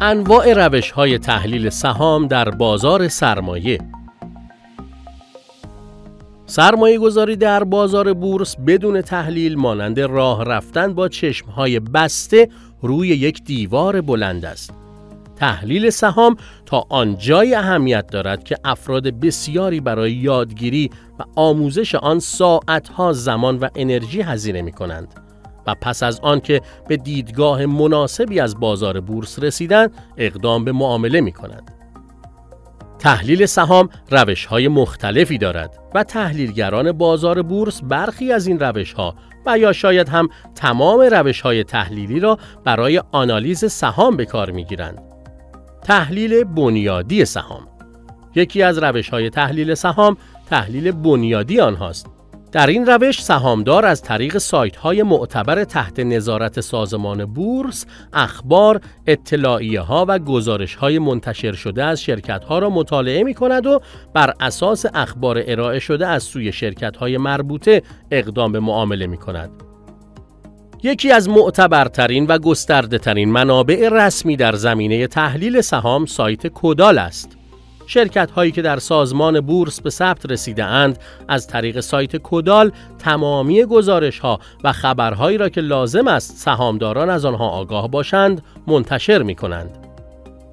انواع روش های تحلیل سهام در بازار سرمایه سرمایه گذاری در بازار بورس بدون تحلیل مانند راه رفتن با چشم های بسته روی یک دیوار بلند است. تحلیل سهام تا آنجای اهمیت دارد که افراد بسیاری برای یادگیری و آموزش آن ساعتها زمان و انرژی هزینه می کنند. و پس از آن که به دیدگاه مناسبی از بازار بورس رسیدند اقدام به معامله می کنند. تحلیل سهام روش های مختلفی دارد و تحلیلگران بازار بورس برخی از این روش ها و یا شاید هم تمام روش های تحلیلی را برای آنالیز سهام به کار می گیرند. تحلیل بنیادی سهام یکی از روش های تحلیل سهام تحلیل بنیادی آنهاست در این روش سهامدار از طریق سایت های معتبر تحت نظارت سازمان بورس اخبار، اطلاعیه ها و گزارش های منتشر شده از شرکت ها را مطالعه می کند و بر اساس اخبار ارائه شده از سوی شرکت های مربوطه اقدام به معامله می کند. یکی از معتبرترین و گسترده ترین منابع رسمی در زمینه تحلیل سهام سایت کودال است. شرکت هایی که در سازمان بورس به ثبت رسیده اند از طریق سایت کودال تمامی گزارش ها و خبرهایی را که لازم است سهامداران از آنها آگاه باشند منتشر می کنند.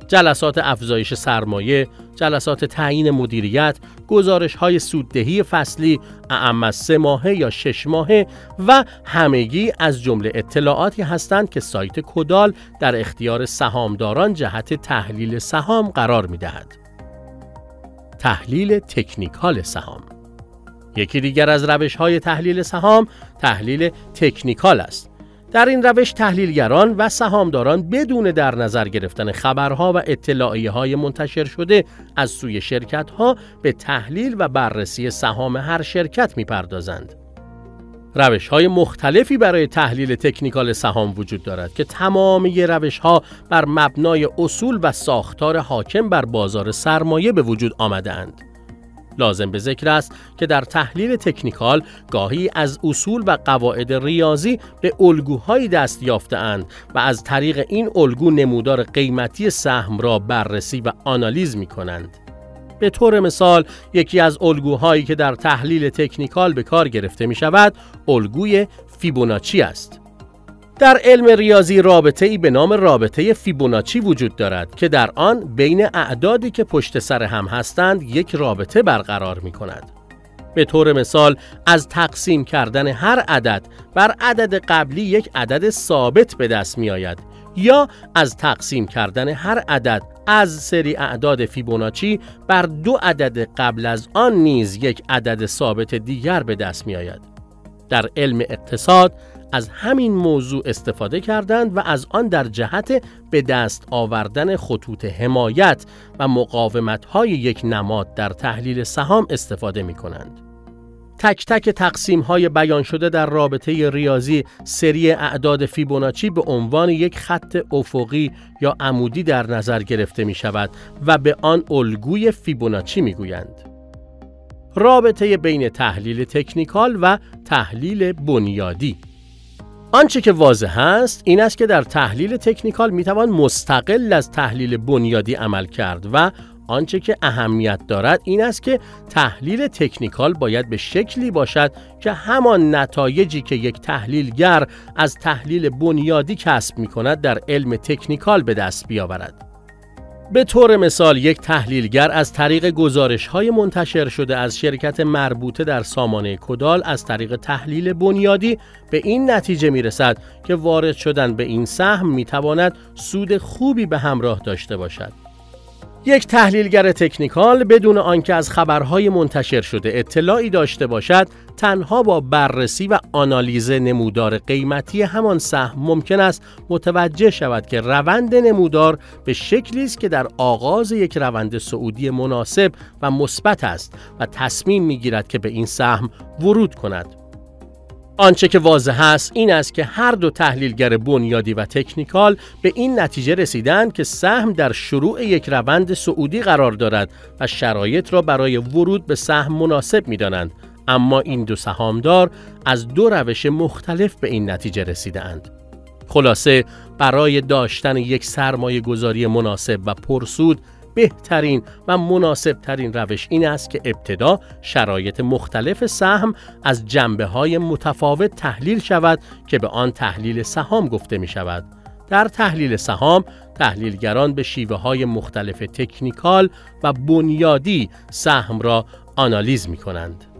جلسات افزایش سرمایه، جلسات تعیین مدیریت، گزارش های سوددهی فصلی، اعم از سه ماهه یا شش ماهه و همگی از جمله اطلاعاتی هستند که سایت کدال در اختیار سهامداران جهت تحلیل سهام قرار می دهد. تحلیل تکنیکال سهام یکی دیگر از روش های تحلیل سهام تحلیل تکنیکال است. در این روش تحلیلگران و سهامداران بدون در نظر گرفتن خبرها و اطلاعیه های منتشر شده از سوی شرکت ها به تحلیل و بررسی سهام هر شرکت می پردازند. روش های مختلفی برای تحلیل تکنیکال سهام وجود دارد که تمامی روش ها بر مبنای اصول و ساختار حاکم بر بازار سرمایه به وجود آمده. لازم به ذکر است که در تحلیل تکنیکال گاهی از اصول و قواعد ریاضی به الگوهایی دست یافتهاند و از طریق این الگو نمودار قیمتی سهم را بررسی و آنالیز می کنند. به طور مثال یکی از الگوهایی که در تحلیل تکنیکال به کار گرفته می شود الگوی فیبوناچی است. در علم ریاضی رابطه ای به نام رابطه فیبوناچی وجود دارد که در آن بین اعدادی که پشت سر هم هستند یک رابطه برقرار می کند. به طور مثال از تقسیم کردن هر عدد بر عدد قبلی یک عدد ثابت به دست می آید یا از تقسیم کردن هر عدد از سری اعداد فیبوناچی بر دو عدد قبل از آن نیز یک عدد ثابت دیگر به دست می آید. در علم اقتصاد از همین موضوع استفاده کردند و از آن در جهت به دست آوردن خطوط حمایت و مقاومت های یک نماد در تحلیل سهام استفاده می کنند. تک تک تقسیم های بیان شده در رابطه ریاضی سری اعداد فیبوناچی به عنوان یک خط افقی یا عمودی در نظر گرفته می شود و به آن الگوی فیبوناچی می گویند. رابطه بین تحلیل تکنیکال و تحلیل بنیادی آنچه که واضح است این است که در تحلیل تکنیکال می توان مستقل از تحلیل بنیادی عمل کرد و آنچه که اهمیت دارد این است که تحلیل تکنیکال باید به شکلی باشد که همان نتایجی که یک تحلیلگر از تحلیل بنیادی کسب می کند در علم تکنیکال به دست بیاورد. به طور مثال یک تحلیلگر از طریق گزارش های منتشر شده از شرکت مربوطه در سامانه کدال از طریق تحلیل بنیادی به این نتیجه می رسد که وارد شدن به این سهم می تواند سود خوبی به همراه داشته باشد. یک تحلیلگر تکنیکال بدون آنکه از خبرهای منتشر شده اطلاعی داشته باشد تنها با بررسی و آنالیز نمودار قیمتی همان سهم ممکن است متوجه شود که روند نمودار به شکلی است که در آغاز یک روند سعودی مناسب و مثبت است و تصمیم می‌گیرد که به این سهم ورود کند. آنچه که واضح است این است که هر دو تحلیلگر بنیادی و تکنیکال به این نتیجه رسیدند که سهم در شروع یک روند سعودی قرار دارد و شرایط را برای ورود به سهم مناسب می دانند. اما این دو سهامدار از دو روش مختلف به این نتیجه رسیدند. خلاصه برای داشتن یک سرمایه گذاری مناسب و پرسود بهترین و مناسب ترین روش این است که ابتدا شرایط مختلف سهم از جنبه های متفاوت تحلیل شود که به آن تحلیل سهام گفته می شود. در تحلیل سهام تحلیلگران به شیوه های مختلف تکنیکال و بنیادی سهم را آنالیز می کنند.